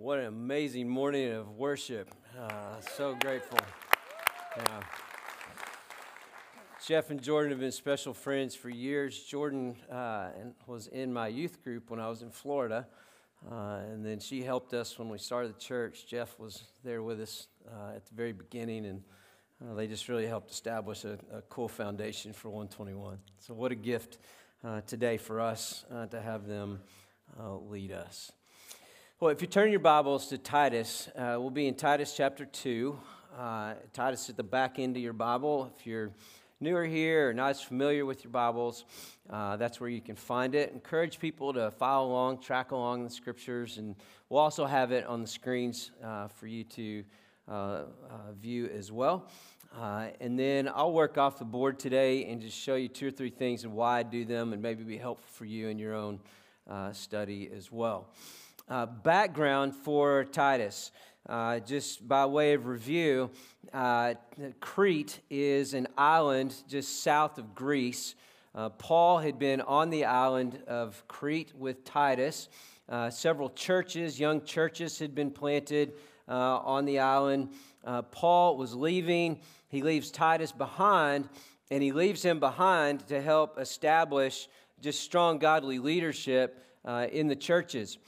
What an amazing morning of worship. Uh, so grateful. Yeah. Jeff and Jordan have been special friends for years. Jordan uh, was in my youth group when I was in Florida, uh, and then she helped us when we started the church. Jeff was there with us uh, at the very beginning, and uh, they just really helped establish a, a, cool foundation for 121. So, what a gift uh, today for us to have them lead us. Well, if you turn your Bibles to Titus, uh, we'll be in Titus chapter 2. Uh, Titus at the back end of your Bible. If you're newer here or not as familiar with your Bibles, uh, that's where you can find it. Encourage people to follow along, track along the scriptures, and we'll also have it on the screens uh, for you to uh, uh, view as well. and then I'll work off the board today and just show you two or three things and why I do them, and maybe be helpful for you in your own study as well uh, background for Titus. Uh, just by way of review, uh, Crete is an island just south of Greece. Uh, Paul had been on the island of Crete with Titus. Uh, several churches, young churches, had been planted uh, on the island. Paul was leaving. He leaves Titus behind, and he leaves him behind to help establish just strong godly leadership in the churches.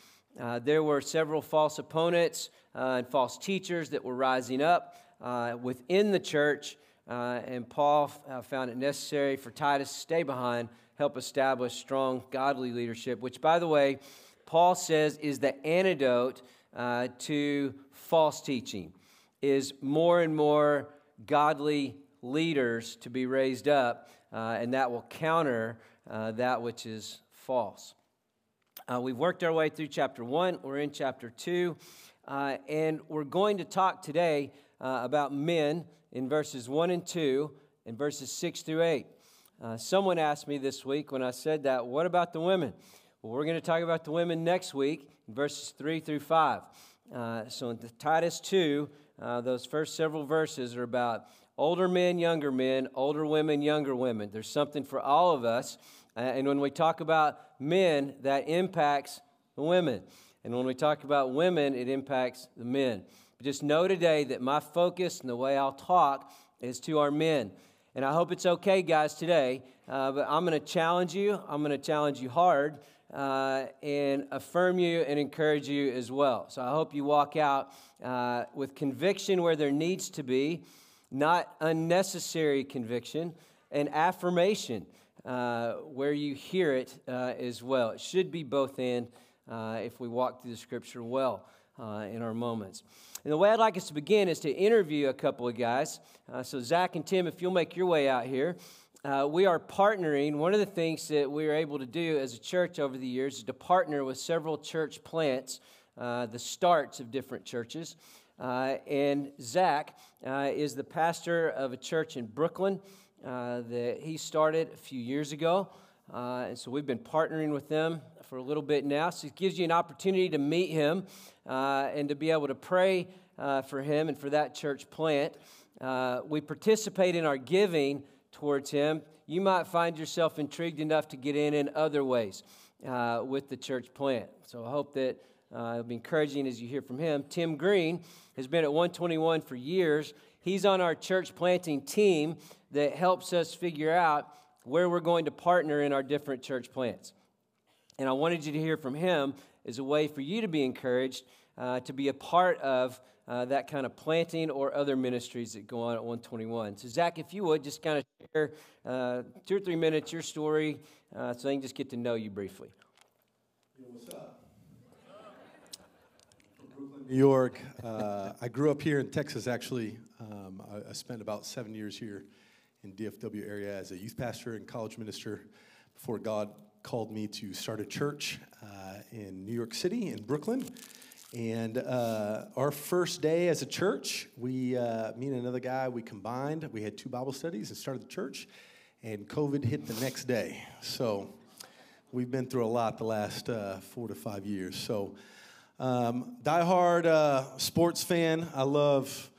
Uh, there were several false opponents uh, and false teachers that were rising up uh, within the church, uh, and Paul uh, found it necessary for Titus to stay behind, help establish strong godly leadership, which, by the way, Paul says is the antidote to false teaching, is more and more godly leaders to be raised up, and that will counter that which is false. Uh, we've worked our way through chapter one, we're in chapter two, uh, and we're going to talk today uh, about men in verses one and two, and verses six through eight. Uh, someone asked me this week when I said that, what about the women? Well, we're going to talk about the women next week, verses three through five. Uh, so in Titus 2, uh, those first several verses are about older men, younger men, older women, younger women. There's something for all of us. And when we talk about men, that impacts the women. And when we talk about women, it impacts the men. But just know today that my focus and the way I'll talk is to our men. And I hope it's okay, guys, today. Uh, but I'm going to challenge you. I'm going to challenge you hard uh, and affirm you and encourage you as well. So I hope you walk out uh, with conviction where there needs to be, not unnecessary conviction, and affirmation uh, where you hear it uh, as well. It should be both and uh, if we walk through the scripture well uh, in our moments. And the way I'd like us to begin is to interview a couple of guys. Uh, so, Zach and Tim, if you'll make your way out here. we are partnering. One of the things that we are able to do as a church over the years is to partner with several church plants, the starts of different churches. and Zach is the pastor of a church in Brooklyn uh, that he started a few years ago. Uh, and so we've been partnering with them for a little bit now. So it gives you an opportunity to meet him uh, and to be able to pray uh, for him and for that church plant. Uh, we participate in our giving towards him. You might find yourself intrigued enough to get in in other ways uh, with the church plant. So I hope that it'll be encouraging as you hear from him. Tim Green has been at 121 for years. He's on our church planting team that helps us figure out where we're going to partner in our different church plants. And I wanted you to hear from him as a way for you to be encouraged uh, to be a part of uh, that kind of planting or other ministries that go on at 121. So, Zach, if you would just kind of share uh, two or three minutes your story uh, so they can just get to know you briefly. what's up? New York. Uh, I grew up here in Texas, actually. Um, I, I, spent about seven years here in DFW area as a youth pastor and college minister before God called me to start a church uh, in New York City, in Brooklyn. And uh, our first day as a church, we, uh, me and another guy, we combined. We had two Bible studies and started the church, and COVID hit the next day. So we've been through a lot the last uh, four to five years. So, um, diehard uh, sports fan. I love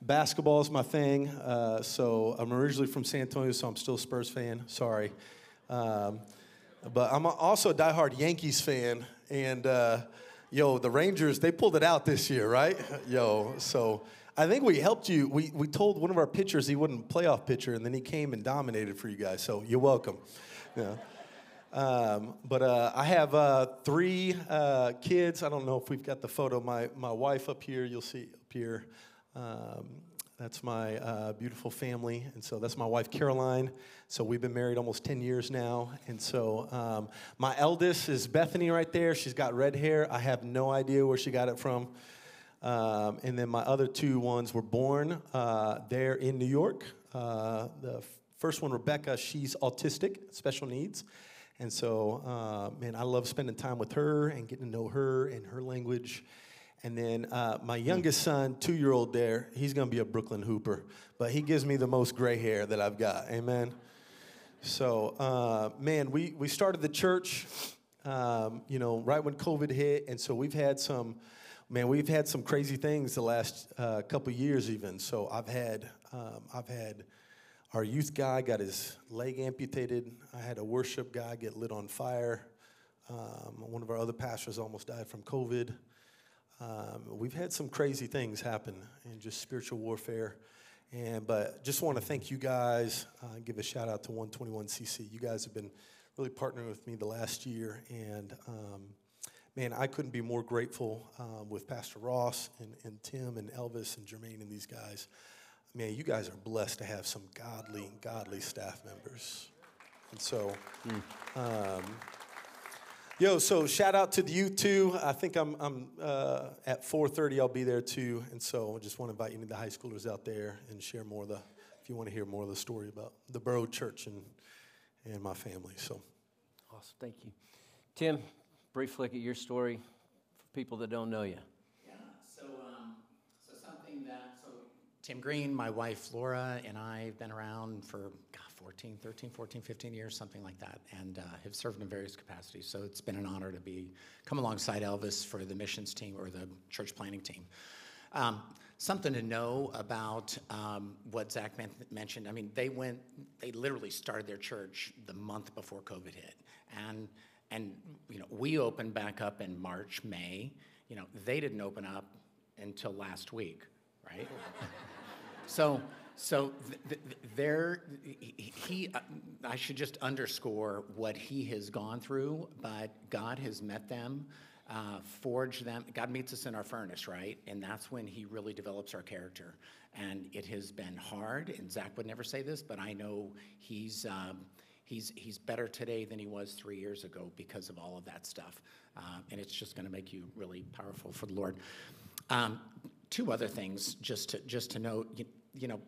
basketball is my thing. Uh, so I'm originally from San Antonio, so I'm still a Spurs fan. Sorry. Um, but I'm also a diehard Yankees fan. And uh, Yo, the Rangers, they pulled it out this year, right? Yo, so I think we helped you. We, we told one of our pitchers he wouldn't playoff pitcher, and then he came and dominated for you guys. So you're welcome. Yeah. Um, but uh, I have uh, three uh, kids. I don't know if we've got the photo. My, my wife up here, you'll see up here. Um, that's my uh, beautiful family. And so that's my wife, Caroline. So we've been married almost 10 years now. And so um, my eldest is Bethany right there. She's got red hair. I have no idea where she got it from. Um, and then my other two ones were born uh, there in New York. Uh, the first one, Rebecca, she's autistic, special needs. And so, uh, man, I love spending time with her and getting to know her and her language. And then uh, my youngest son, two year old there, he's to be a Brooklyn Hooper, but he gives me the most gray hair that I've got. Amen. So, uh, man, we, we started the church, um, you know, right when COVID hit. And so we've had some, man, we've had some crazy things the last uh, couple years, even. So I've had, um, I've had our youth guy got his leg amputated. I had a worship guy get lit on fire. Um, one of our other pastors almost died from COVID. Um, we've had some crazy things happen in just spiritual warfare. And but just want to thank you guys. Uh, give a shout out to 121cc. You guys have been really partnering with me the last year, and um, man, I couldn't be more grateful um, with Pastor Ross and, and Tim and Elvis and Jermaine and these guys. Man, you guys are blessed to have some godly, godly staff members, and so. Mm. Yo, so shout out to the youth too. I think I'm, I'm uh, at 4:30. I'll be there too, and so I just want to invite any of the high schoolers out there and share more of the, if you want to hear more of the story about the Borough Church and and my family. So, awesome. Thank you, Tim. Brief look at your story for people that don't know you. Yeah. So, um, so something that so Tim Green, my wife Laura, and I have been around for 14, 13, 14, 15 years, something like that, and uh, have served in various capacities. So it's been an honor to be come alongside Elvis for the missions team or the church planting team. Um, something to know about um, what Zach men- mentioned. I mean, they went, they literally started their church the month before COVID hit, and and you know we opened back up in March, May. You know, they didn't open up until last week, right? so so th- th- there, he, uh, I should just underscore what he has gone through, but God has met them, uh, forged them. God meets us in our furnace, right? And that's when he really develops our character. And it has been hard, and Zach would never say this, but I know he's, um, he's, he's better today than he was three years ago because of all of that stuff. Uh, and it's just going to make you really powerful for the Lord. Um, two other things just to, just to note, you, you know,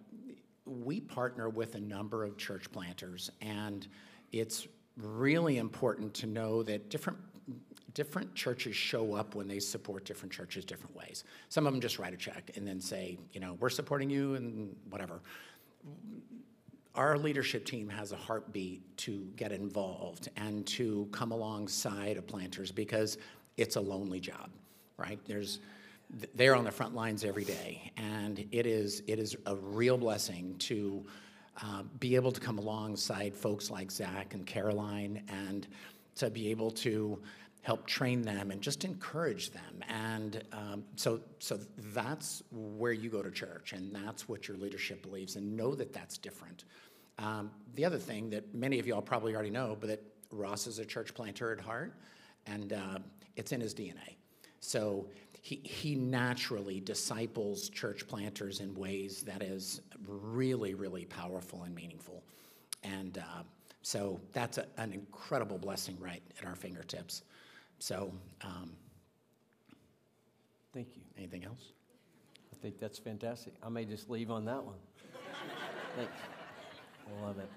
we partner with a number of church planters, and it's really important to know that different different churches show up when they support different churches different ways. Some of them just write a check and then say, you know, we're supporting you and whatever. Our leadership team has a heartbeat to get involved and to come alongside of planters because it's a lonely job, right? There's they're on the front lines every day, and it is it is a real blessing to uh, be able to come alongside folks like Zach and Caroline, and to be able to help train them and just encourage them. And um, so so that's where you go to church, and that's what your leadership believes, and know that that's different. Um, the other thing that many of y'all probably already know, but that Ross is a church planter at heart, and uh, it's in his DNA. So he, he naturally disciples church planters in ways that is really, really powerful and meaningful. And uh, so that's a, an incredible blessing right at our fingertips. So, um, thank you. Anything else? I think that's fantastic. I may just leave on that one. Thanks. I love it.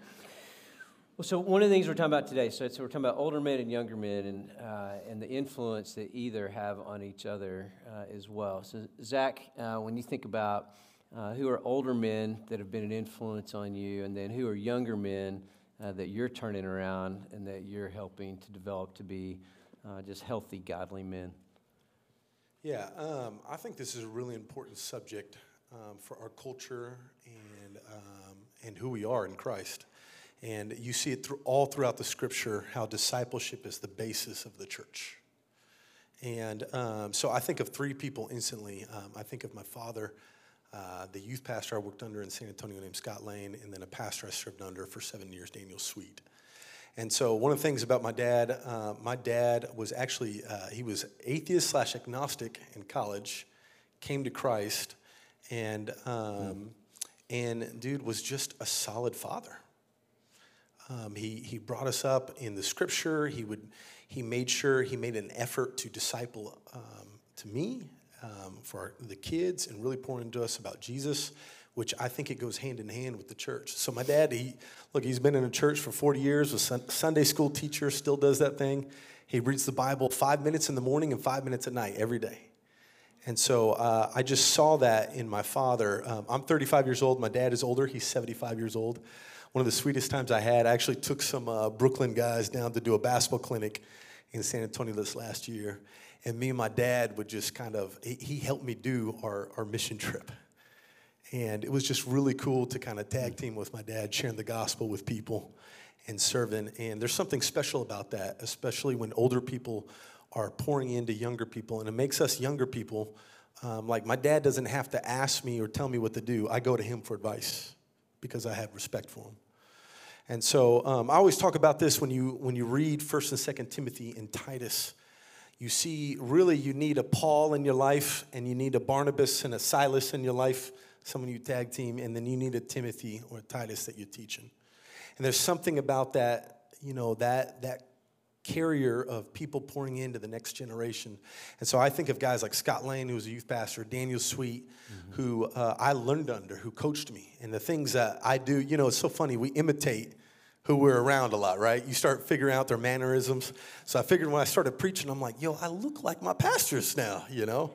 Well, so one of the things we're talking about today, so, so we're talking about older men and younger men and, uh, and the influence that either have on each other uh, as well. So, Zach, uh, when you think about uh, who are older men that have been an influence on you, and then who are younger men uh, that you're turning around and that you're helping to develop to be uh, just healthy, godly men. Yeah, um, I think this is a really important subject um, for our culture and, um, and who we are in Christ. And you see it through, all throughout the scripture how discipleship is the basis of the church. And um, so I think of three people instantly. Um, I think of my father, uh, the youth pastor I worked under in San Antonio named Scott Lane, and then a pastor I served under for seven years, Daniel Sweet. And so one of the things about my dad, uh, my dad was actually uh, he was atheist slash agnostic in college, came to Christ, and um, and dude was just a solid father. Um, he he brought us up in the Scripture. He would he made sure he made an effort to disciple um, to me um, for our, the kids and really pour into us about Jesus which I think it goes hand in hand with the church. So my dad, he look, he's been in a church for 40 years, was Sunday school teacher, still does that thing. He reads the Bible five minutes in the morning and five minutes at night every day. And so uh, I just saw that in my father. Um, I'm 35 years old. My dad is older. He's 75 years old. One of the sweetest times I had, I actually took some uh, Brooklyn guys down to do a basketball clinic in San Antonio this last year. And me and my dad would just kind of, he, he helped me do our, our mission trip. And it was just really cool to kind of tag team with my dad, sharing the gospel with people and serving. And there's something special about that, especially when older people are pouring into younger people. And it makes us younger people, um, like my dad doesn't have to ask me or tell me what to do. I go to him for advice because I have respect for him. And so um, I always talk about this when you, when you read 1st and 2nd Timothy and Titus. You see, really, you need a Paul in your life, and you need a Barnabas and a Silas in your life someone you tag team, and then you need a Timothy or a Titus that you're teaching. And there's something about that, you know, that that carrier of people pouring into the next generation. And so I think of guys like Scott Lane, who was a youth pastor, Daniel Sweet, mm-hmm. who uh, I learned under, who coached me. And the things that I do, you know, it's so funny. We imitate who we're around a lot, right? You start figuring out their mannerisms. So I figured when I started preaching, I'm like, yo, I look like my pastors now, you know?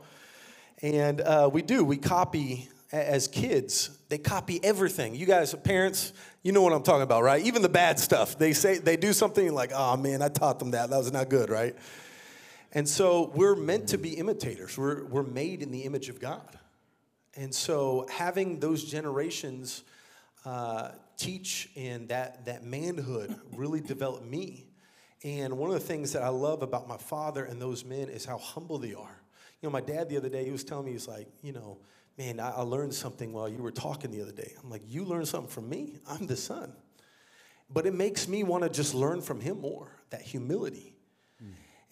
And uh, we do, we copy as kids, they copy everything. You guys, parents, you know what I'm talking about, right? Even the bad stuff. They say they do something like, "Oh man, I taught them that. That was not good, right?" And so we're meant to be imitators. We're we're made in the image of God, and so having those generations uh, teach and that that manhood really developed me. And one of the things that I love about my father and those men is how humble they are. You know, my dad the other day he was telling me he's like, you know man, I, learned something while you were talking the other day. I'm like, you learned something from me? I'm the son. But it makes me want to just learn from him more, that humility.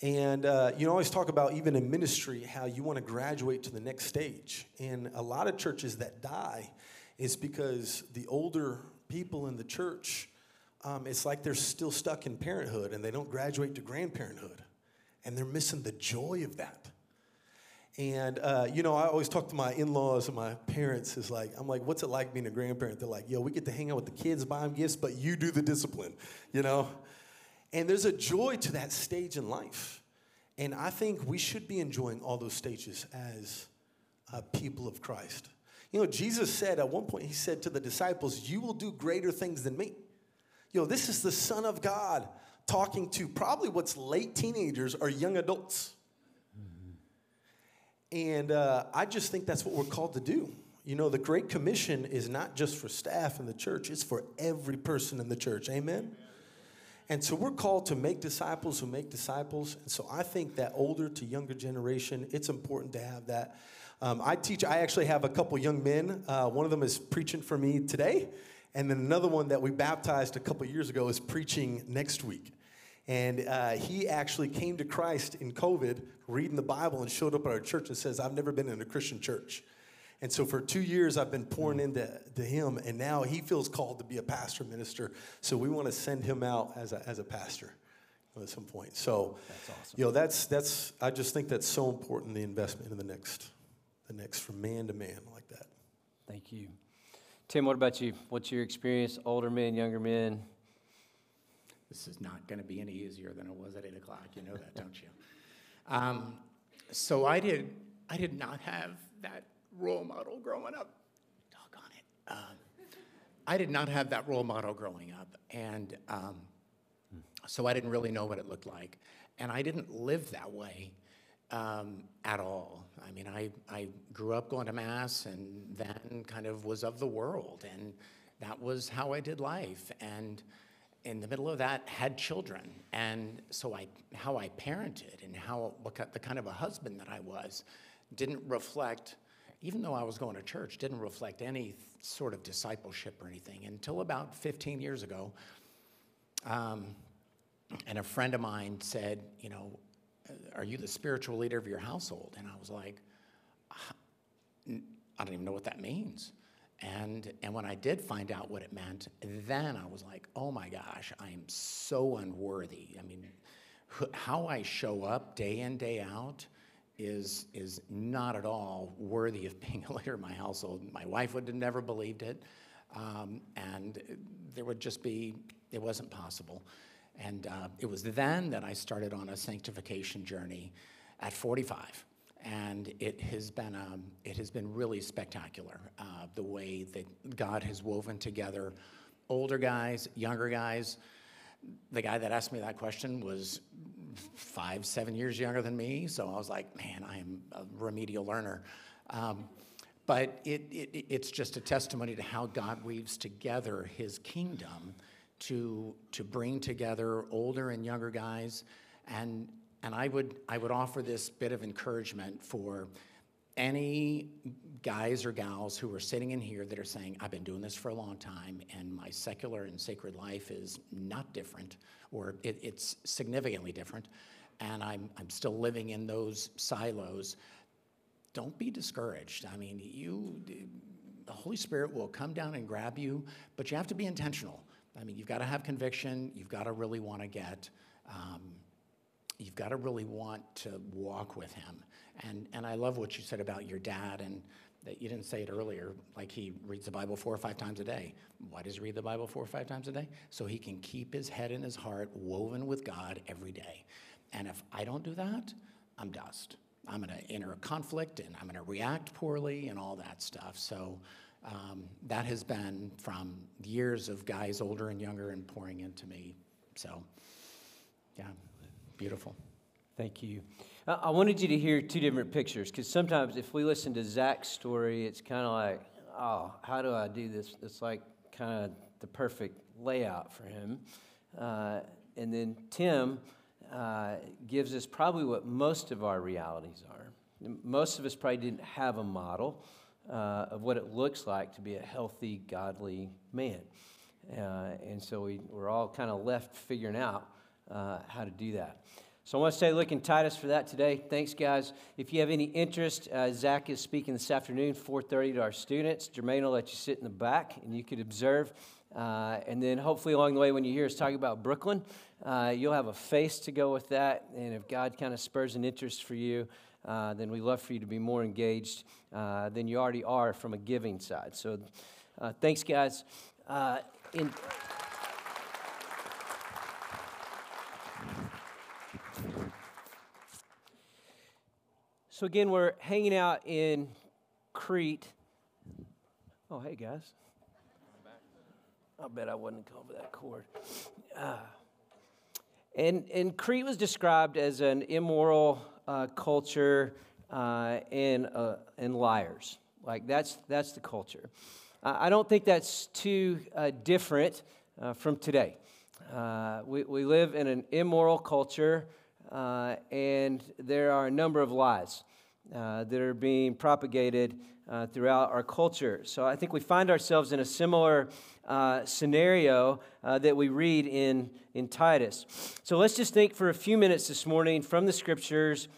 And uh, you know, always talk about even in ministry how you want to graduate to the next stage. And a lot of churches that die is because the older people in the church, um, it's like they're still stuck in parenthood and they don't graduate to grandparenthood. And they're missing the joy of that. And, uh, you know, I always talk to my in laws and my parents. Is like, I'm like, what's it like being a grandparent? They're like, yo, we get to hang out with the kids, buy them gifts, but you do the discipline, you know? And there's a joy to that stage in life. And I think we should be enjoying all those stages as uh, people of Christ. You know, Jesus said at one point, He said to the disciples, You will do greater things than me. You know, this is the Son of God talking to probably what's late teenagers or young adults. And uh, I just think that's what we're called to do. You know, the Great Commission is not just for staff in the church, it's for every person in the church. Amen? And so we're called to make disciples who make disciples. And so I think that older to younger generation, it's important to have that. Um, I teach, I actually have a couple young men. Uh, one of them is preaching for me today. And then another one that we baptized a couple years ago is preaching next week. And uh, he actually came to Christ in COVID, reading the Bible, and showed up at our church and says, I've never been in a Christian church. And so for two years, I've been pouring into to him, and now he feels called to be a pastor minister. So we want to send him out as a, as a pastor at some point. So, that's awesome. you know, that's, that's, I just think that's so important, the investment in the next, the next from man to man like that. Thank you. Tim, what about you? What's your experience, older men, younger men? This is not going to be any easier than it was at 8 o'clock. You know that, don't you? Um, so I did, I did not have that role model growing up. Doggone it. Um, I did not have that role model growing up. And um, so I didn't really know what it looked like. And I didn't live that way um, at all. I mean, I, I grew up going to Mass and then kind of was of the world. And that was how I did life. And in the middle of that, had children. And so I, how I parented and how, what, the kind of a husband that I was didn't reflect, even though I was going to church, didn't reflect any sort of discipleship or anything until about 15 years ago. Um, and a friend of mine said, You know, are you the spiritual leader of your household? And I was like, I don't even know what that means. And, and when I did find out what it meant, then I was like, oh my gosh, I am so unworthy. I mean, how I show up day in, day out is, is not at all worthy of being a leader in my household. My wife would have never believed it. Um, and there would just be, it wasn't possible. And uh, it was then that I started on a sanctification journey at 45 and it has been um, it has been really spectacular uh, the way that God has woven together older guys, younger guys. The guy that asked me that question was five, seven years younger than me, so I was like, man, I am a remedial learner. Um, but it, it, it's just a testimony to how God weaves together His kingdom to to bring together older and younger guys and and I would, I would offer this bit of encouragement for any guys or gals who are sitting in here that are saying, I've been doing this for a long time and my secular and sacred life is not different or it, it's significantly different and I'm, I'm still living in those silos. Don't be discouraged. I mean, you, the Holy Spirit will come down and grab you, but you have to be intentional. I mean, you've got to have conviction, you've got to really want to get. Um, you've got to really want to walk with him. And, and I love what you said about your dad, and that you didn't say it earlier, like he reads the Bible four or five times a day. Why does he read the Bible four or five times a day? So he can keep his head and his heart woven with God every day. And if I don't do that, I'm dust. I'm going to enter a conflict and I'm going to react poorly and all that stuff. So um, that has been from years of guys older and younger and pouring into me. So, yeah. Beautiful. Thank you. I wanted you to hear two different pictures because sometimes if we listen to Zach's story, it's kind of like, oh, how do I do this? It's like kind of the perfect layout for him. Uh, and then Tim uh, gives us probably what most of our realities are. Most of us probably didn't have a model uh, of what it looks like to be a healthy, godly man. Uh, and so we, we're all kind of left figuring out uh, how to do that. So I want to stay looking Titus for that today. Thanks, guys. If you have any interest, uh, Zach is speaking this afternoon, 4:30 to our students. Jermaine will let you sit in the back and you could observe. Uh, and then hopefully along the way, when you hear us talking about Brooklyn, uh, you'll have a face to go with that. And if God kind of spurs an interest for you, uh, then we love for you to be more engaged uh, than you already are from a giving side. So thanks, guys. in So, again, we're hanging out in Crete. Oh, hey, guys. I bet I wouldn't come over that cord. Uh, and, and Crete was described as an immoral uh, culture uh, and, uh, and liars. Like, that's, that's the culture. I don't think that's too uh, different uh, from today. We, we live in an immoral culture uh, and there are a number of lies uh, that are being propagated uh, throughout our culture. So I think we find ourselves in a similar uh, scenario uh, that we read in, in Titus. So let's just think for a few minutes this morning from the scriptures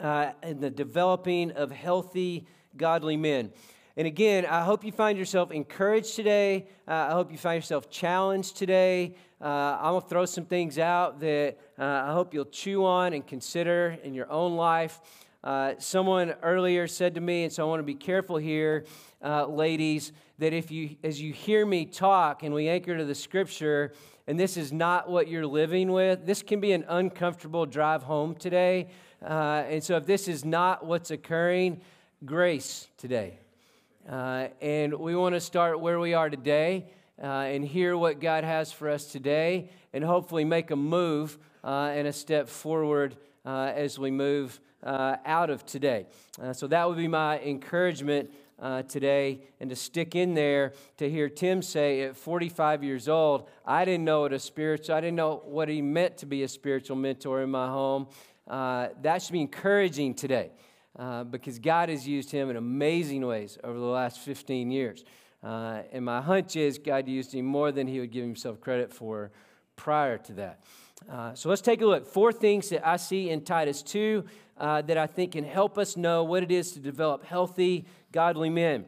uh, and the developing of healthy, godly men. And again, I hope you find yourself encouraged today. Uh, I hope you find yourself challenged today. Uh, I'm going to throw some things out that uh, I hope you'll chew on and consider in your own life. Uh, someone earlier said to me, and so I want to be careful here, uh, ladies, that if you, as you hear me talk and we anchor to the scripture, and this is not what you're living with, this can be an uncomfortable drive home today. Uh, and so if this is not what's occurring, grace today. Uh, and we want to start where we are today uh, and hear what God has for us today, and hopefully make a move uh, and a step forward uh, as we move uh, out of today. So that would be my encouragement today and to stick in there to hear Tim say at 45 years old, I didn't know what a spiritual, I didn't know what he meant to be a spiritual mentor in my home. That should be encouraging today uh, because God has used him in amazing ways over the last 15 years. Uh, and my hunch is God used him more than he would give himself credit for prior to that. Uh, so let's take a look. Four things that I see in Titus 2 uh, that I think can help us know what it is to develop healthy, godly men.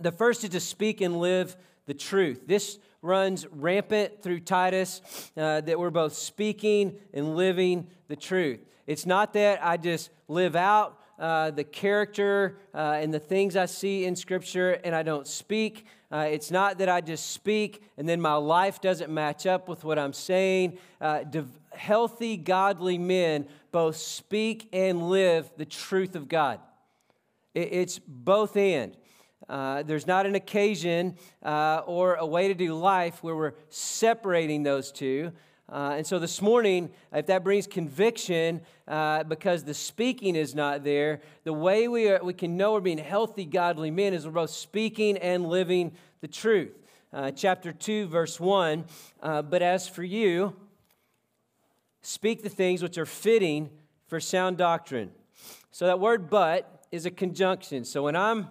The first is to speak and live the truth. This runs rampant through Titus uh, that we're both speaking and living the truth. It's not that I just live out uh, the character uh, and the things I see in Scripture and I don't speak. Uh, it's not that I just speak and then my life doesn't match up with what I'm saying. Uh, healthy, godly men both speak and live the truth of God. It, it's both and. Uh, there's not an occasion uh, or a way to do life where we're separating those two. Uh, and so this morning, if that brings conviction uh, because the speaking is not there, the way we, are, we can know we're being healthy, godly men is we're both speaking and living the truth. Uh, chapter 2, verse 1 uh, But as for you, speak the things which are fitting for sound doctrine. So that word but is a conjunction. So when I'm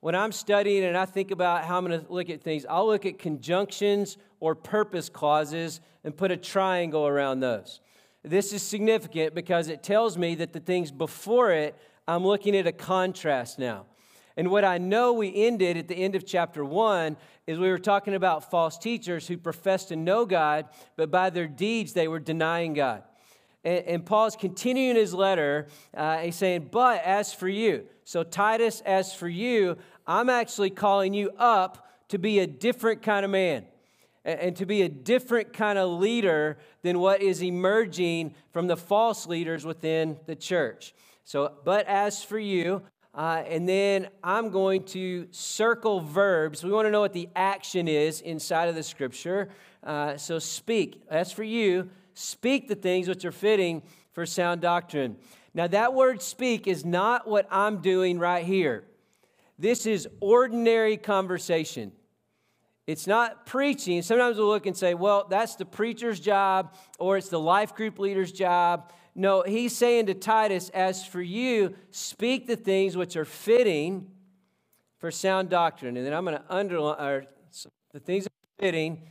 when I'm studying and I think about how I'm going to look at things, I'll look at conjunctions or purpose clauses and put a triangle around those. This is significant because it tells me that the things before it, I'm looking at a contrast now. And what I know we ended at the end of chapter one is we were talking about false teachers who professed to know God, but by their deeds they were denying God. And, and Paul's continuing his letter. Uh, he's saying, But as for you, so Titus, as for you, I'm actually calling you up to be a different kind of man and to be a different kind of leader than what is emerging from the false leaders within the church. So, but as for you, uh, and then I'm going to circle verbs. We want to know what the action is inside of the scripture. Uh, so, speak. As for you, speak the things which are fitting for sound doctrine. Now, that word speak is not what I'm doing right here. This is ordinary conversation. It's not preaching. Sometimes we'll look and say, well, that's the preacher's job or it's the life group leader's job. No, he's saying to Titus, as for you, speak the things which are fitting for sound doctrine. And then I'm going to underline, or the things that are fitting,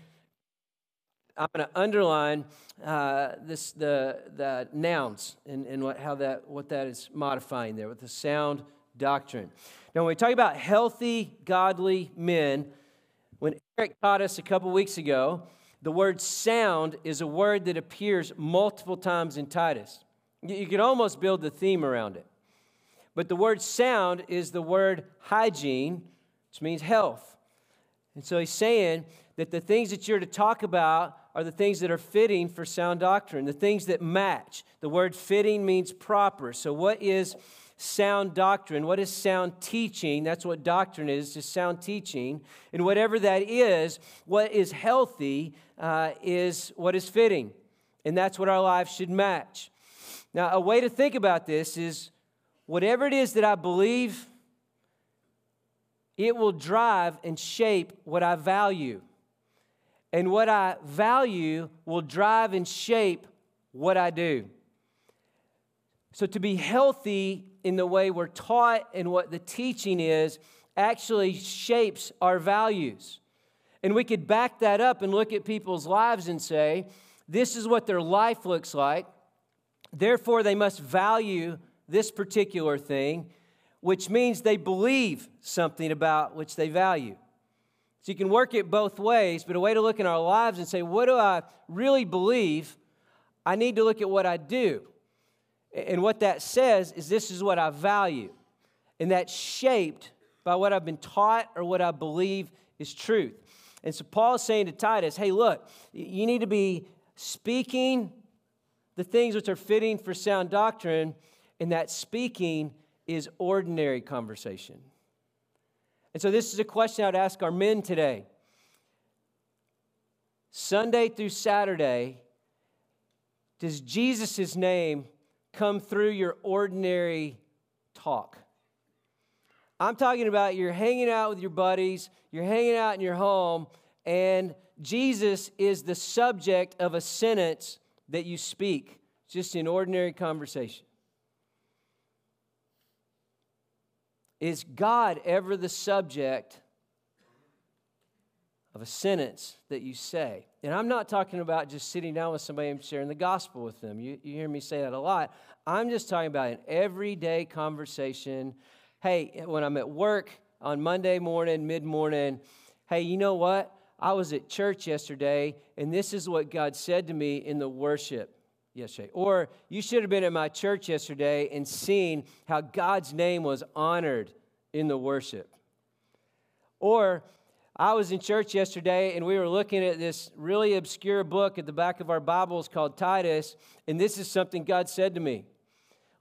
I'm going to underline uh, this, the, the nouns and, and what, how that, what that is modifying there with the sound doctrine. Now, when we talk about healthy, godly men, when Eric taught us a couple weeks ago, the word sound is a word that appears multiple times in Titus. You could almost build the theme around it. But the word sound is the word hygiene, which means health. And so he's saying that the things that you're to talk about are the things that are fitting for sound doctrine, the things that match. The word fitting means proper. So, what is sound doctrine. What is sound teaching? That's what doctrine is, just sound teaching. And whatever that is, what is healthy uh, is what is fitting. And that's what our lives should match. Now, a way to think about this is whatever it is that I believe, it will drive and shape what I value. And what I value will drive and shape what I do. So, to be healthy in the way we're taught and what the teaching is actually shapes our values. And we could back that up and look at people's lives and say, this is what their life looks like. Therefore, they must value this particular thing, which means they believe something about which they value. So you can work it both ways, but a way to look in our lives and say, what do I really believe? I need to look at what I do. And what that says is this is what I value. And that's shaped by what I've been taught or what I believe is truth. And so Paul is saying to Titus, hey, look, you need to be speaking the things which are fitting for sound doctrine, and that speaking is ordinary conversation. And so this is a question I would ask our men today. Sunday through Saturday, does Jesus' name come through your ordinary talk? I'm talking about you're hanging out with your buddies, you're hanging out in your home, and Jesus is the subject of a sentence that you speak, just in ordinary conversation. Is God ever the subject of a sentence that you say? And I'm not talking about just sitting down with somebody and sharing the gospel with them. You, you hear me say that a lot. I'm just talking about an everyday conversation. Hey, when I'm at work on Monday morning, mid morning, hey, you know what? I was at church yesterday, and this is what God said to me in the worship yesterday. Or you should have been at my church yesterday and seen how God's name was honored in the worship. Or I was in church yesterday and we were looking at this really obscure book at the back of our Bibles called Titus, and this is something God said to me.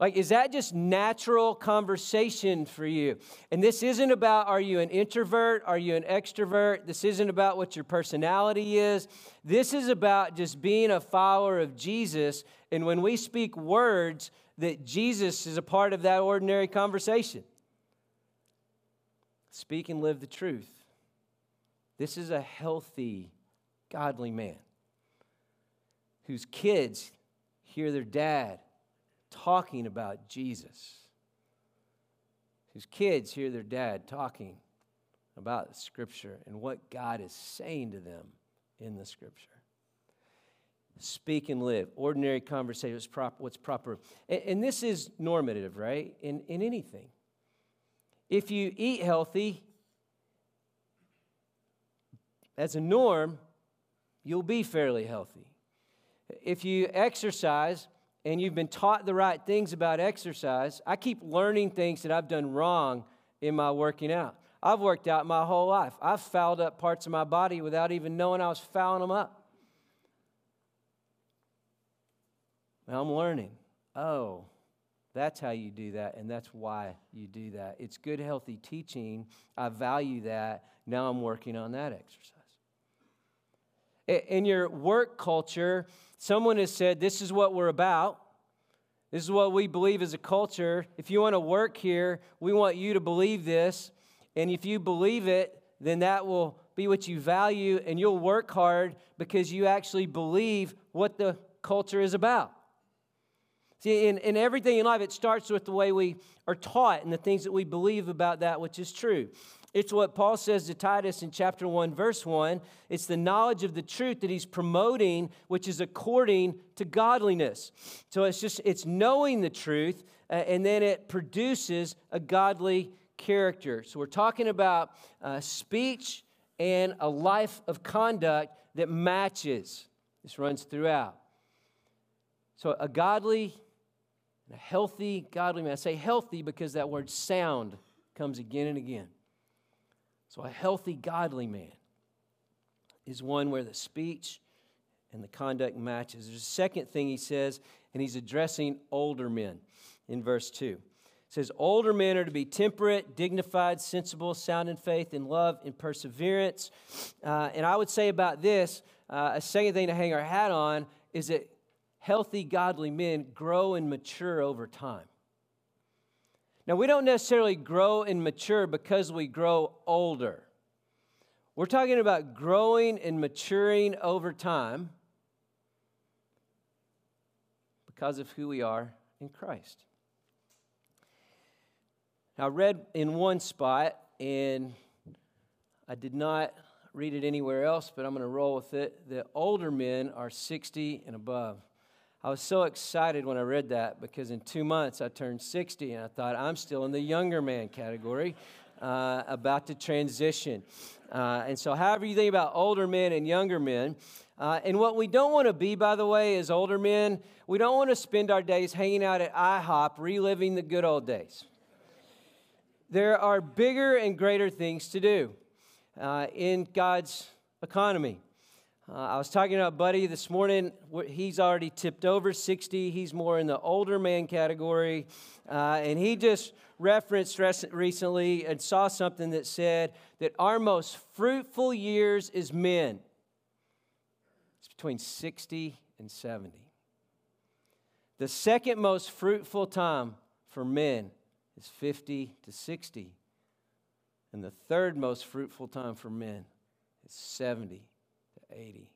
Like, is that just natural conversation for you? And this isn't about are you an introvert? Are you an extrovert? This isn't about what your personality is. This is about just being a follower of Jesus. And when we speak words, that Jesus is a part of that ordinary conversation. Speak and live the truth. This is a healthy, godly man whose kids hear their dad talking about Jesus. Whose kids hear their dad talking about Scripture and what God is saying to them in the Scripture. Speak and live. Ordinary conversation. What's proper. What's proper. And, and this is normative, right? In, in anything. If you eat healthy, as a norm, you'll be fairly healthy. If you exercise, and you've been taught the right things about exercise, I keep learning things that I've done wrong in my working out. I've worked out my whole life. I've fouled up parts of my body without even knowing I was fouling them up. Now I'm learning. Oh, that's how you do that, and that's why you do that. It's good, healthy teaching. I value that. Now I'm working on that exercise. In your work culture, someone has said, This is what we're about. This is what we believe as a culture. If you want to work here, we want you to believe this. And if you believe it, then that will be what you value, and you'll work hard because you actually believe what the culture is about. See, in, in everything in life, it starts with the way we are taught and the things that we believe about that which is true. It's what Paul says to Titus in chapter 1, verse 1. It's the knowledge of the truth that he's promoting, which is according to godliness. So it's just, it's knowing the truth, uh, and then it produces a godly character. So we're talking about uh, speech and a life of conduct that matches. This runs throughout. So a godly, a healthy, godly man. I say healthy because that word sound comes again and again. So, a healthy, godly man is one where the speech and the conduct matches. There's a second thing he says, and he's addressing older men in verse 2. It says, Older men are to be temperate, dignified, sensible, sound in faith, in love, in perseverance. Uh, and I would say about this, uh, a second thing to hang our hat on is that healthy, godly men grow and mature over time. Now, we don't necessarily grow and mature because we grow older. We're talking about growing and maturing over time because of who we are in Christ. Now, I read in one spot, and I did not read it anywhere else, but I'm going to roll with it, that older men are 60 and above. I was so excited when I read that because in two months I turned 60 and I thought I'm still in the younger man category, uh, about to transition. Uh, and so, however you think about older men and younger men, uh, and what we don't want to be, by the way, as older men, we don't want to spend our days hanging out at IHOP reliving the good old days. There are bigger and greater things to do uh, in God's economy. Uh, I was talking to a buddy this morning. He's already tipped over 60. He's more in the older man category. Uh, and he just referenced recently and saw something that said that our most fruitful years as men is between 60 and 70. The second most fruitful time for men is 50 to 60. And the third most fruitful time for men is 70 to 80.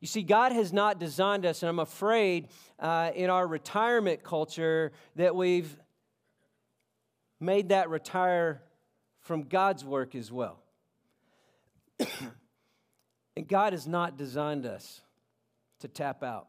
You see, God has not designed us, and I'm afraid uh, in our retirement culture that we've made that retire from God's work as well. and God has not designed us to tap out,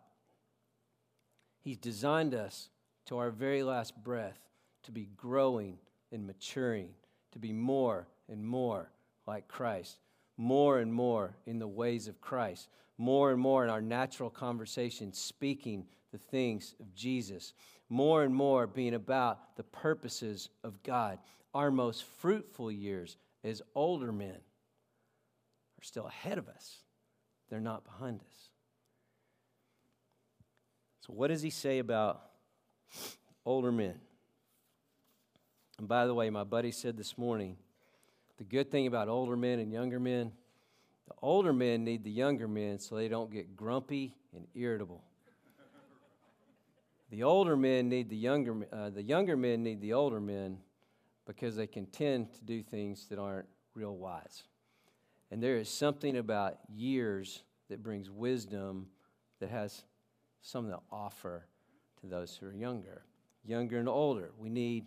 He's designed us to our very last breath to be growing and maturing, to be more and more like Christ, more and more in the ways of Christ, more and more in our natural conversation, speaking the things of Jesus, more and more being about the purposes of God. Our most fruitful years as older men are still ahead of us, they're not behind us. So, what does he say about older men? And by the way, my buddy said this morning the good thing about older men and younger men the older men need the younger men so they don't get grumpy and irritable. The older men need the younger, uh, the younger men need the older men because they can tend to do things that aren't real wise. And there is something about years that brings wisdom that has something to offer to those who are younger, younger and older. We need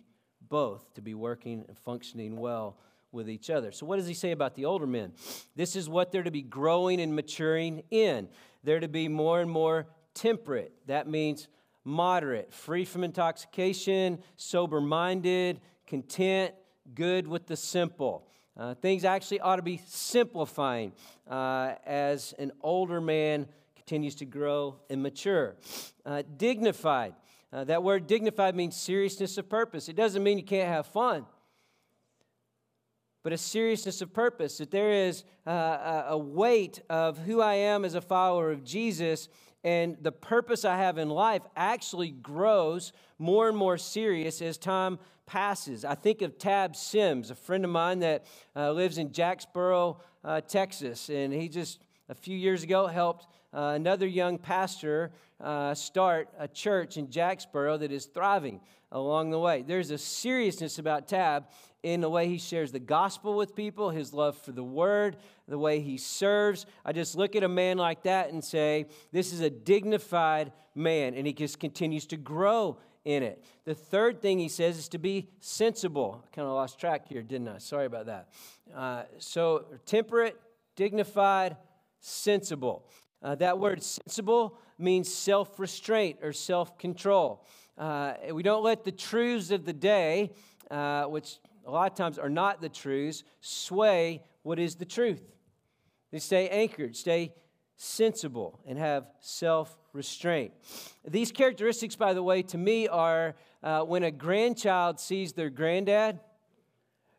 both to be working and functioning well with each other. So, what does he say about the older men? This is what they're to be growing and maturing in. They're to be more and more temperate. That means moderate, free from intoxication, sober minded, content, good with the simple. Uh, things actually ought to be simplifying uh, as an older man continues to grow and mature. Uh, dignified. Uh, that word dignified means seriousness of purpose. It doesn't mean you can't have fun but a seriousness of purpose, that there is a weight of who I am as a follower of Jesus, and the purpose I have in life actually grows more and more serious as time passes. I think of Tab Sims, a friend of mine that uh, lives in Jacksboro, uh, Texas, and he just a few years ago helped uh, another young pastor uh, start a church in Jacksboro that is thriving along the way. There's a seriousness about Tab in the way he shares the gospel with people, his love for the word, the way he serves. I just look at a man like that and say, this is a dignified man, and he just continues to grow in it. The third thing he says is to be sensible. I kind of lost track here, didn't I? Sorry about that. Uh, so, temperate, dignified, sensible. Uh, that word sensible means self restraint or self control. Uh, we don't let the truths of the day, uh, which a lot of times are not the truths, sway what is the truth. They stay anchored, stay sensible, and have self restraint. These characteristics, by the way, to me are uh, when a grandchild sees their granddad,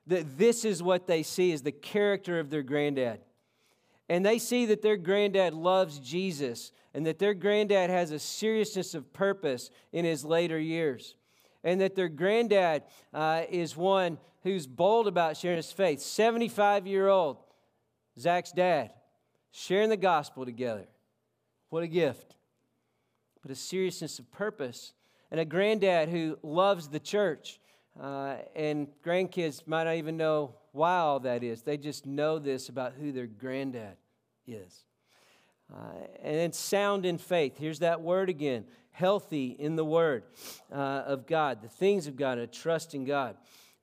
that this is what they see is the character of their granddad. And they see that their granddad loves Jesus and that their granddad has a seriousness of purpose in his later years. And that their granddad uh, is one who's bold about sharing his faith. 75 year old, Zach's dad, sharing the gospel together. What a gift. But a seriousness of purpose. And a granddad who loves the church. Uh, and grandkids might not even know why all that is. They just know this about who their granddad is. Uh, and then sound in faith. Here's that word again healthy in the word uh, of God, the things of God, a trust in God.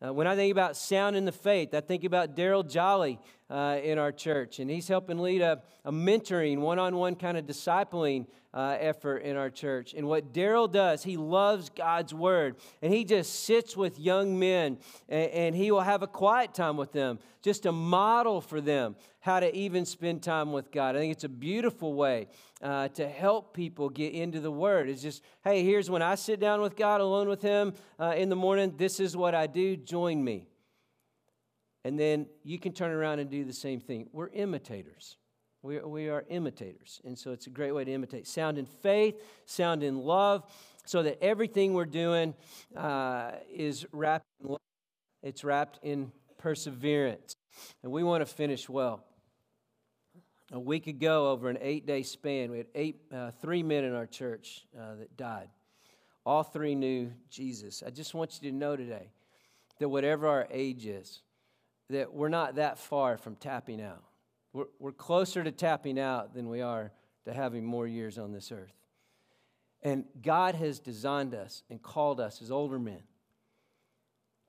Uh, when I think about sound in the faith, I think about Daryl Jolly uh, in our church, and he's helping lead a, a mentoring, one on one kind of discipling uh, effort in our church. And what Daryl does, he loves God's word, and he just sits with young men, and, and he will have a quiet time with them, just a model for them how to even spend time with God. I think it's a beautiful way uh, to help people get into the Word. It's just, hey, here's when I sit down with God alone with Him uh, in the morning, this is what I do, join me. And then you can turn around and do the same thing. We're imitators. We are, we are imitators. And so it's a great way to imitate. Sound in faith, sound in love, so that everything we're doing uh, is wrapped in love. It's wrapped in perseverance. And we want to finish well. A week ago, over an eight day span, we had eight, uh, three men in our church uh, that died. All three knew Jesus. I just want you to know today that whatever our age is, that we're not that far from tapping out. We're, we're closer to tapping out than we are to having more years on this earth. And God has designed us and called us as older men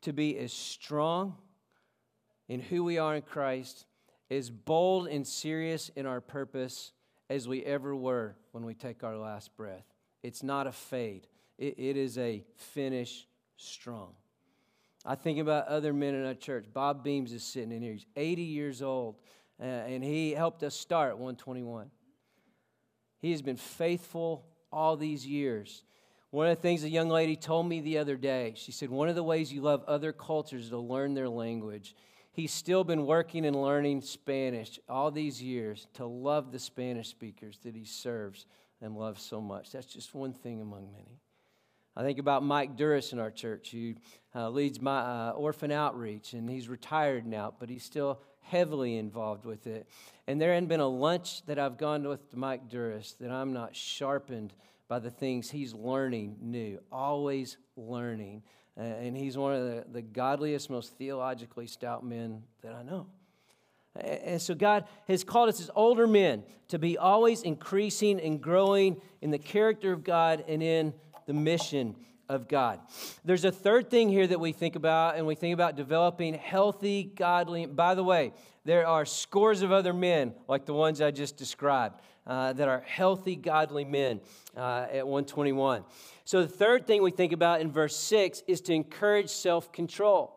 to be as strong in who we are in Christ, as bold and serious in our purpose as we ever were when we take our last breath. It's not a fade, it, it is a finish strong. I think about other men in our church. Bob Beams is sitting in here. He's 80 years old, uh, and he helped us start 121. He has been faithful all these years. One of the things a young lady told me the other day, she said, One of the ways you love other cultures is to learn their language. He's still been working and learning Spanish all these years to love the Spanish speakers that he serves and loves so much. That's just one thing among many. I think about Mike Duris in our church, who uh, leads my uh, orphan outreach, and he's retired now, but he's still heavily involved with it. And there hasn't been a lunch that I've gone with Mike Duris that I'm not sharpened by the things he's learning new, always learning. Uh, and he's one of the, the godliest, most theologically stout men that I know. And so God has called us as older men to be always increasing and growing in the character of God and in the mission of God. There's a third thing here that we think about, and we think about developing healthy, godly. By the way, there are scores of other men like the ones I just described uh, that are healthy, godly men uh, at 121. So the third thing we think about in verse 6 is to encourage self control.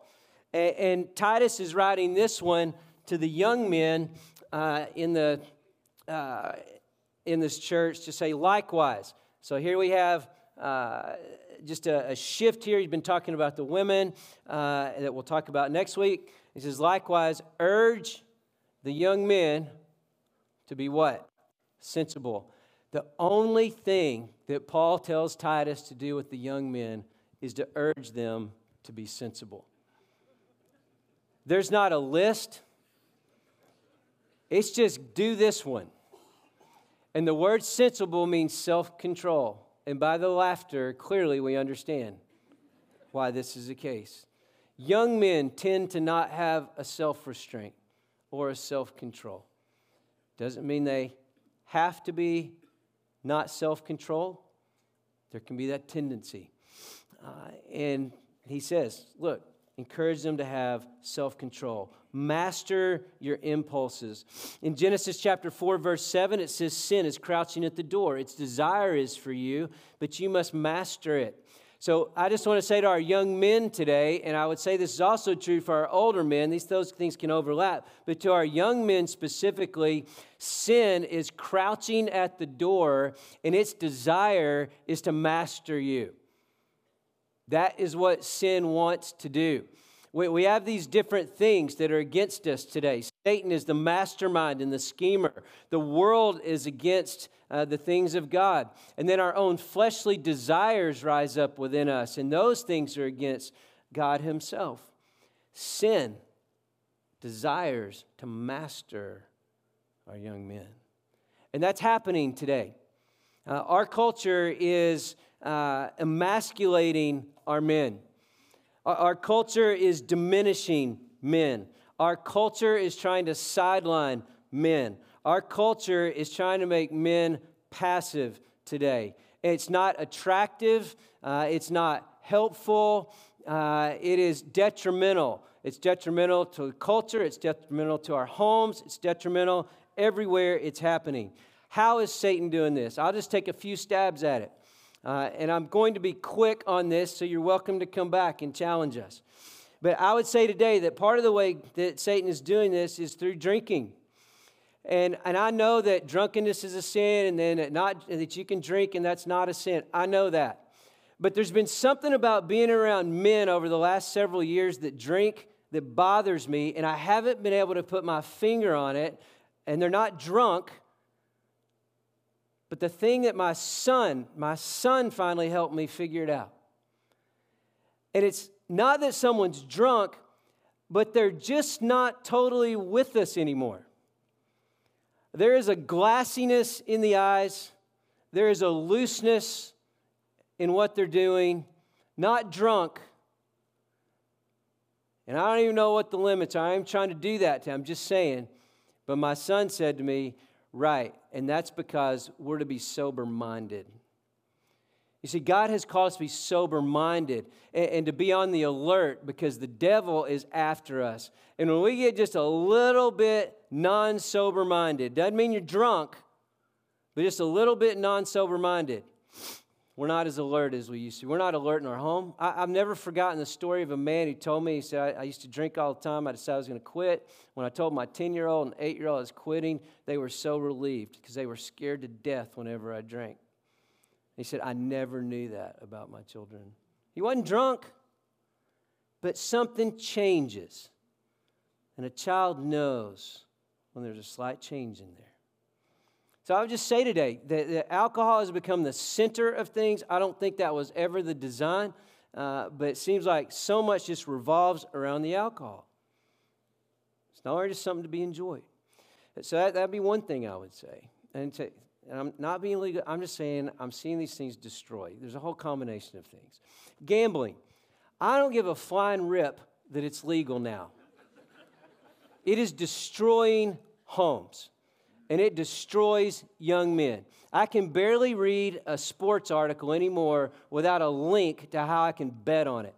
And, and, Titus is writing this one to the young men uh, in, the, uh, in this church to say, likewise. So here we have uh, just a, a, shift here. He's been talking about the women uh, that we'll talk about next week. He says, likewise, urge the young men to be what? Sensible. The only thing that Paul tells Titus to do with the young men is to urge them to be sensible. There's not a list, it's just do this one. And the word sensible means self control. And by the laughter, clearly we understand why this is the case. Young men tend to not have a self restraint or a self control. Doesn't mean they have to be not self control. There can be that tendency. Uh, and he says, look, encourage them to have self control. Master your impulses. In Genesis chapter 4, verse 7, it says, Sin is crouching at the door. Its desire is for you, but you must master it. So I just want to say to our young men today, and I would say this is also true for our older men, these those things can overlap, but to our young men specifically, sin is crouching at the door, and its desire is to master you. That is what sin wants to do. We, we have these different things that are against us today. Satan is the mastermind and the schemer. The world is against uh, the things of God. And then our own fleshly desires rise up within us, and those things are against God Himself. Sin desires to master our young men. And that's happening today. Uh, our culture is uh, emasculating our men. Our, our culture is diminishing men. Our culture is trying to sideline men. Our culture is trying to make men passive today. It's not attractive, uh, it's not helpful, uh, it is detrimental. It's detrimental to the culture, it's detrimental to our homes, it's detrimental everywhere it's happening. How is Satan doing this? I'll just take a few stabs at it. Uh, and I'm going to be quick on this, so you're welcome to come back and challenge us. But I would say today that part of the way that Satan is doing this is through drinking. And, and I know that drunkenness is a sin, and then not that you can drink and that's not a sin. I know that. But there's been something about being around men over the last several years that drink that bothers me, and I haven't been able to put my finger on it. And they're not drunk, but the thing that my son, my son finally helped me figure it out. And it's not that someone's drunk, but they're just not totally with us anymore. There is a glassiness in the eyes, there is a looseness in what they're doing, not drunk. And I don't even know what the limits are. I am trying to do that to I'm just saying. But my son said to me, Right. And that's because we're to be sober minded. You see, God has called us to be sober minded and, and, to be on the alert because the devil is after us. And when we get just a little bit non sober minded, doesn't mean you're drunk, but just a little bit non sober minded, we're not as alert as we used to. We're not alert in our home. I, have never forgotten the story of a man who told me, he said, I, I used to drink all the time. I decided I was going to quit. When I told my 10 year old and 8 year old I was quitting, they were so relieved because they were scared to death whenever I drank. He said, I never knew that about my children. He wasn't drunk, but something changes. And a child knows when there's a slight change in there. So I would just say today that, that, alcohol has become the center of things. I don't think that was ever the design, uh, but it seems like so much just revolves around the alcohol. It's not just something to be enjoyed. So that, that'd be one thing I would say. And, to, and I'm not being legal, I'm just saying I'm seeing these things destroy. There's a whole combination of things. Gambling. I don't give a flying rip that it's legal now. It is destroying homes and it destroys young men. I can barely read a sports article anymore without a link to how I can bet on it.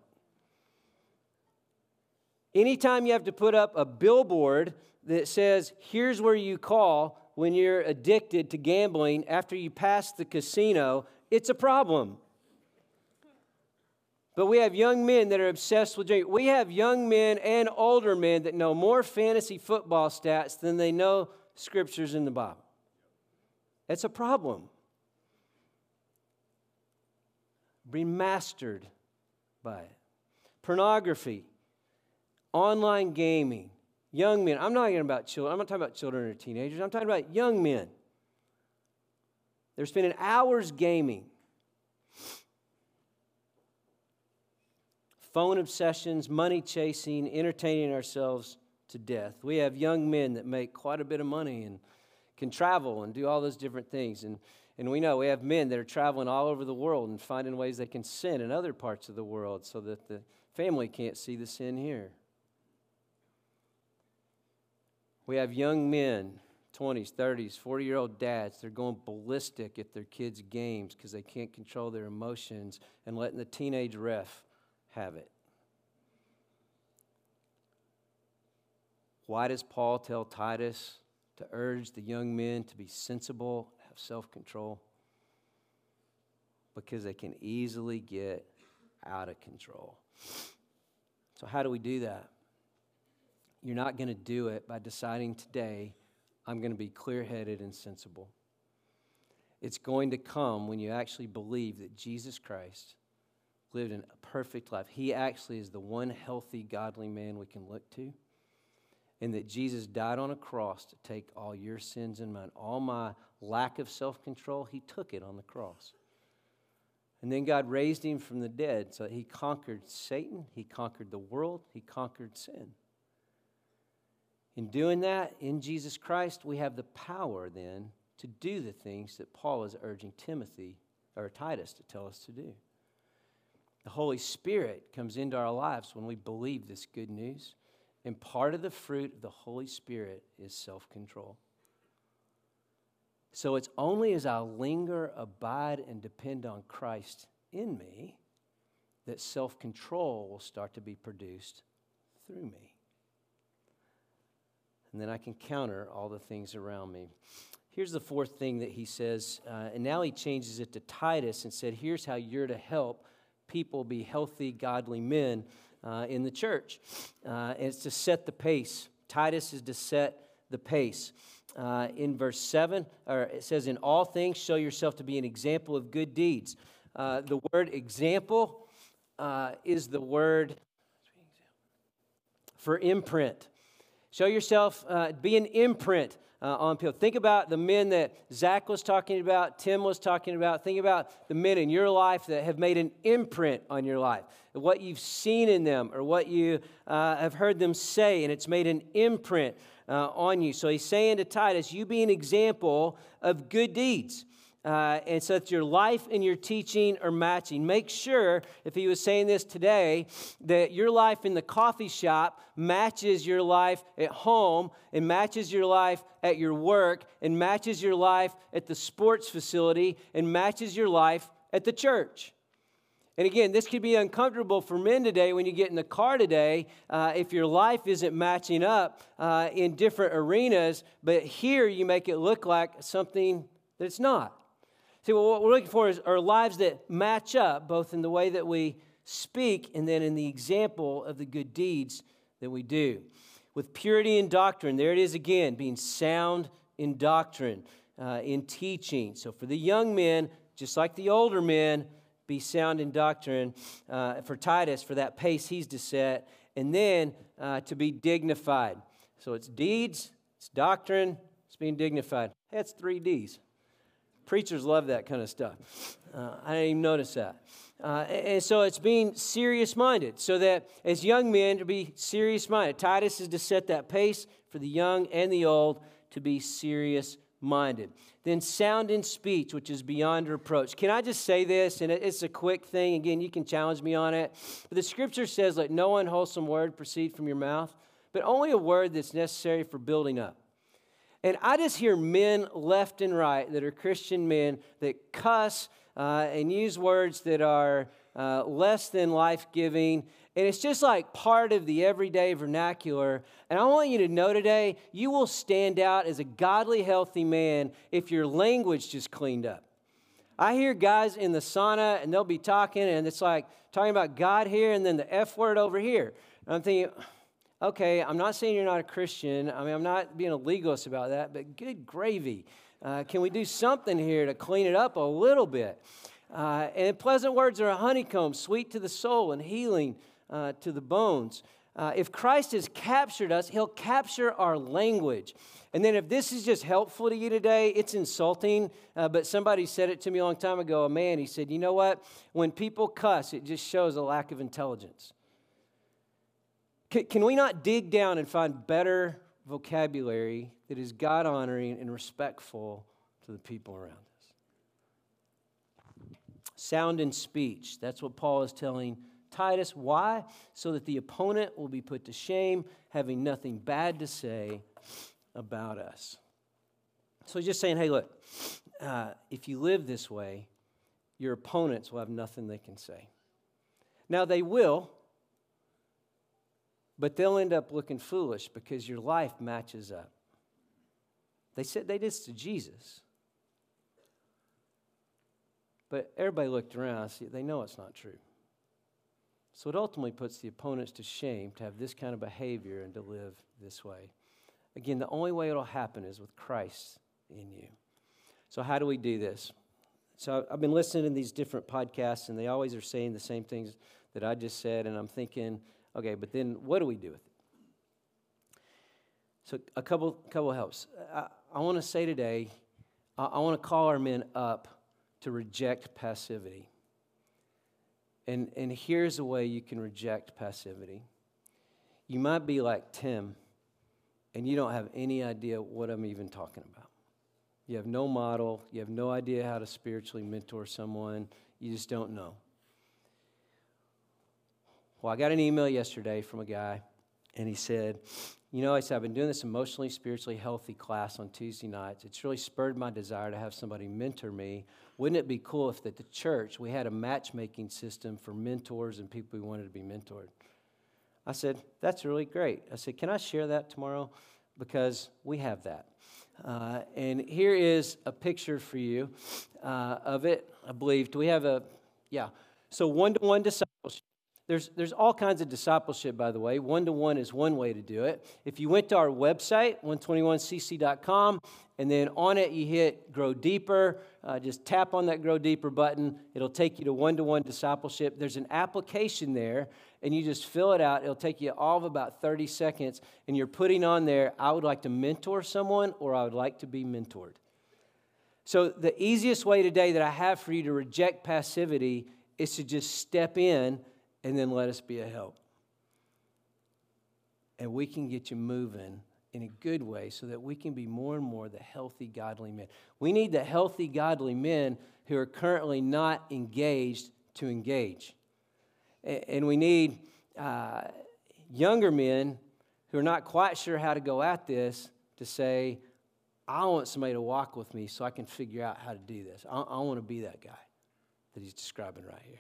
Anytime you have to put up a billboard that says, here's where you call when you're addicted to gambling after you pass the casino, it's a problem. But we have young men that are obsessed with drinking. We have young men and older men that know more fantasy football stats than they know scriptures in the Bible. It's a problem. Being mastered by it. Pornography, online gaming, young men. I'm not talking about children. I'm not talking about children or teenagers. I'm talking about young men. They're spending hours gaming. Phone obsessions, money chasing, entertaining ourselves to death. We have young men that make quite a bit of money and can travel and do all those different things. And, and we know we have men that are traveling all over the world and finding ways they can sin in other parts of the world so that the family can't see the sin here. We have young men, 20s, 30s, 40 year old dads, they're going ballistic at their kids' games because they can't control their emotions and letting the teenage ref have it. Why does Paul tell Titus to urge the young men to be sensible, have self control? Because they can easily get out of control. So, how do we do that? You're not going to do it by deciding today, I'm going to be clear headed and sensible. It's going to come when you actually believe that Jesus Christ lived a perfect life. He actually is the one healthy, godly man we can look to and that Jesus died on a cross to take all your sins and mine. All my lack of self control, He took it on the cross. And then God raised Him from the dead so He conquered Satan, He conquered the world, He conquered sin. In doing that, in Jesus Christ, we have the power then to do the things that Paul is urging Timothy or Titus to tell us to do. The Holy Spirit comes into our lives when we believe this good news. And part of the fruit of the Holy Spirit is self control. So it's only as I linger, abide, and depend on Christ in me that self control will start to be produced through me. And then I can counter all the things around me. Here's the fourth thing that he says, uh, and now he changes it to Titus and said, Here's how you're to help people be healthy, godly men uh, in the church. Uh, it's to set the pace. Titus is to set the pace. Uh, in verse 7, or it says, In all things, show yourself to be an example of good deeds. Uh, the word example uh, is the word for imprint. Show yourself, uh, be an imprint uh, on people. Think about the men that Zach was talking about, Tim was talking about. Think about the men in your life that have made an imprint on your life, what you've seen in them or what you uh, have heard them say, and it's made an imprint uh, on you. So he's saying to Titus, You be an example of good deeds. Uh, and so that your life and your teaching are matching. Make sure, if he was saying this today, that your life in the coffee shop matches your life at home and matches your life at your work and matches your life at the sports facility and matches your life at the church. And again, this could be uncomfortable for men today when you get in the car today uh, if your life isn't matching up uh, in different arenas, but here you make it look like something that it's not. See, what we're looking for is are lives that match up, both in the way that we speak and then in the example of the good deeds that we do. With purity in doctrine, there it is again, being sound in doctrine, uh, in teaching. So for the young men, just like the older men, be sound in doctrine. Uh, for Titus, for that pace he's to set. And then uh, to be dignified. So it's deeds, it's doctrine, it's being dignified. That's three D's. Preachers love that kind of stuff. Uh, I didn't even notice that. Uh, and so it's being serious minded, so that as young men to be serious minded. Titus is to set that pace for the young and the old to be serious minded. Then sound in speech, which is beyond reproach. Can I just say this? And it's a quick thing. Again, you can challenge me on it. But the scripture says, let no unwholesome word proceed from your mouth, but only a word that's necessary for building up. And I just hear men left and right that are Christian men that cuss uh, and use words that are uh, less than life giving. And it's just like part of the everyday vernacular. And I want you to know today, you will stand out as a godly, healthy man if your language just cleaned up. I hear guys in the sauna and they'll be talking, and it's like talking about God here and then the F word over here. And I'm thinking, okay, I'm not saying you're not a Christian. I mean, I'm not being a legalist about that, but good gravy. Uh, can we do something here to clean it up a little bit? Uh, and pleasant words are a honeycomb, sweet to the soul and healing uh, to the bones. Uh, if Christ has captured us, he'll capture our language. And then if this is just helpful to you today, it's insulting. Uh, but somebody said it to me a long time ago. A man, he said, You know what? When people cuss, it just shows a lack of intelligence. Can, can we not dig down and find better vocabulary that is God honoring and respectful to the people around us? Sound and speech. That's what Paul is telling Titus. Why? So that the opponent will be put to shame, having nothing bad to say about us. So he's just saying, hey, look, uh, if you live this way, your opponents will have nothing they can say. Now, they will but they'll end up looking foolish because your life matches up. They said they did this to Jesus. But everybody looked around, see, they know it's not true. So it ultimately puts the opponents to shame to have this kind of behavior and to live this way. Again, the only way it'll happen is with Christ in you. So, how do we do this? So, I've been listening to these different podcasts, and they always are saying the same things that I just said, and I'm thinking, Okay, but then what do we do with it? So a couple couple helps. I, I want to say today, I, I want to call our men up to reject passivity. And, and here's a way you can reject passivity. You might be like Tim, and you don't have any idea what I'm even talking about. You have no model, you have no idea how to spiritually mentor someone, you just don't know. Well, I got an email yesterday from a guy, and he said, You know, I said, I've been doing this emotionally, spiritually healthy class on Tuesday nights. It's really spurred my desire to have somebody mentor me. Wouldn't it be cool if at the church we had a matchmaking system for mentors and people who wanted to be mentored? I said, That's really great. I said, Can I share that tomorrow? Because we have that. Uh, and here is a picture for you uh, of it, I believe. Do we have a, yeah. So one to one discipleship. There's, there's all kinds of discipleship, by the way. One to one is one way to do it. If you went to our website, 121cc.com, and then on it you hit Grow Deeper, uh, just tap on that Grow Deeper button. It'll take you to one to one discipleship. There's an application there, and you just fill it out. It'll take you all of about 30 seconds, and you're putting on there, I would like to mentor someone, or I would like to be mentored. So, the easiest way today that I have for you to reject passivity is to just step in and then let us be a help. And we can get you moving in a good way so that we can be more and more the healthy, godly men. We need the healthy, godly men who are currently not engaged to engage. And we need uh, younger men who are not quite sure how to go at this to say, I want somebody to walk with me so I can figure out how to do this. I, I want to be that guy that he's describing right here.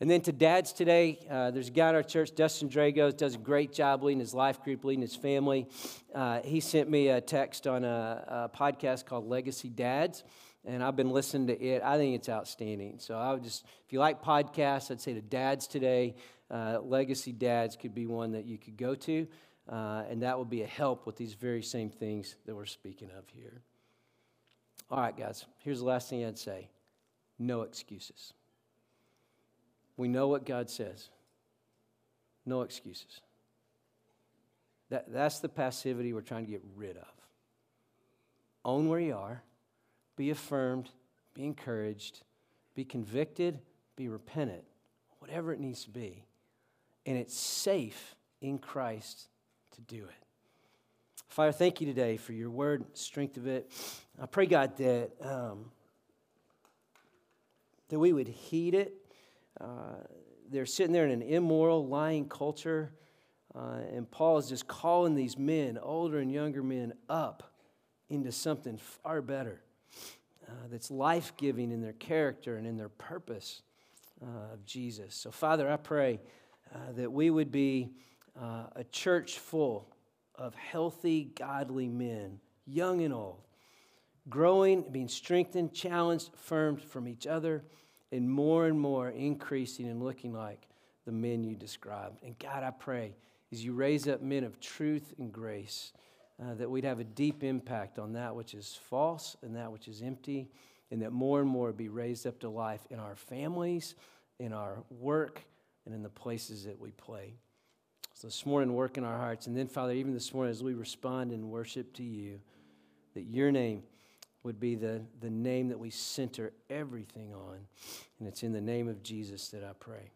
And then to dads today, uh, there's a guy in our church, Dustin Dragos, does a great job leading his life group, leading his family. Uh, he sent me a text on a, a, podcast called Legacy Dads, and I've been listening to it. I think it's outstanding. So I would just, if you like podcasts, I'd say to dads today, uh, Legacy Dads could be one that you could go to, uh, and that would be a help with these very same things that we're speaking of here. All right, guys, here's the last thing I'd say no excuses. We know what God says. No excuses. That, that's the passivity we're trying to get rid of. Own where you are, be affirmed, be encouraged, be convicted, be repentant, whatever it needs to be. And it's safe in Christ to do it. Father, thank you today for your word, strength of it. I pray, God, that, um, that we would heed it they're sitting there in an immoral, lying culture. Uh, and Paul is just calling these men, older and younger men, up into something far better uh, that's life giving in their character and in their purpose uh, of Jesus. So, Father, I pray uh, that we would be uh, a church full of healthy, godly men, young and old, growing, being strengthened, challenged, affirmed from each other and more and more increasing and looking like the men you described. And God, I pray as you raise up men of truth and grace, uh, that we'd have a deep impact on that which is false and that which is empty, and that more and more be raised up to life in our families, in our work, and in the places that we play. So this morning, work in our hearts. And then, Father, even this morning, as we respond in worship to you, that your name would be the, the name that we center everything on. And it's in the name of Jesus that I pray.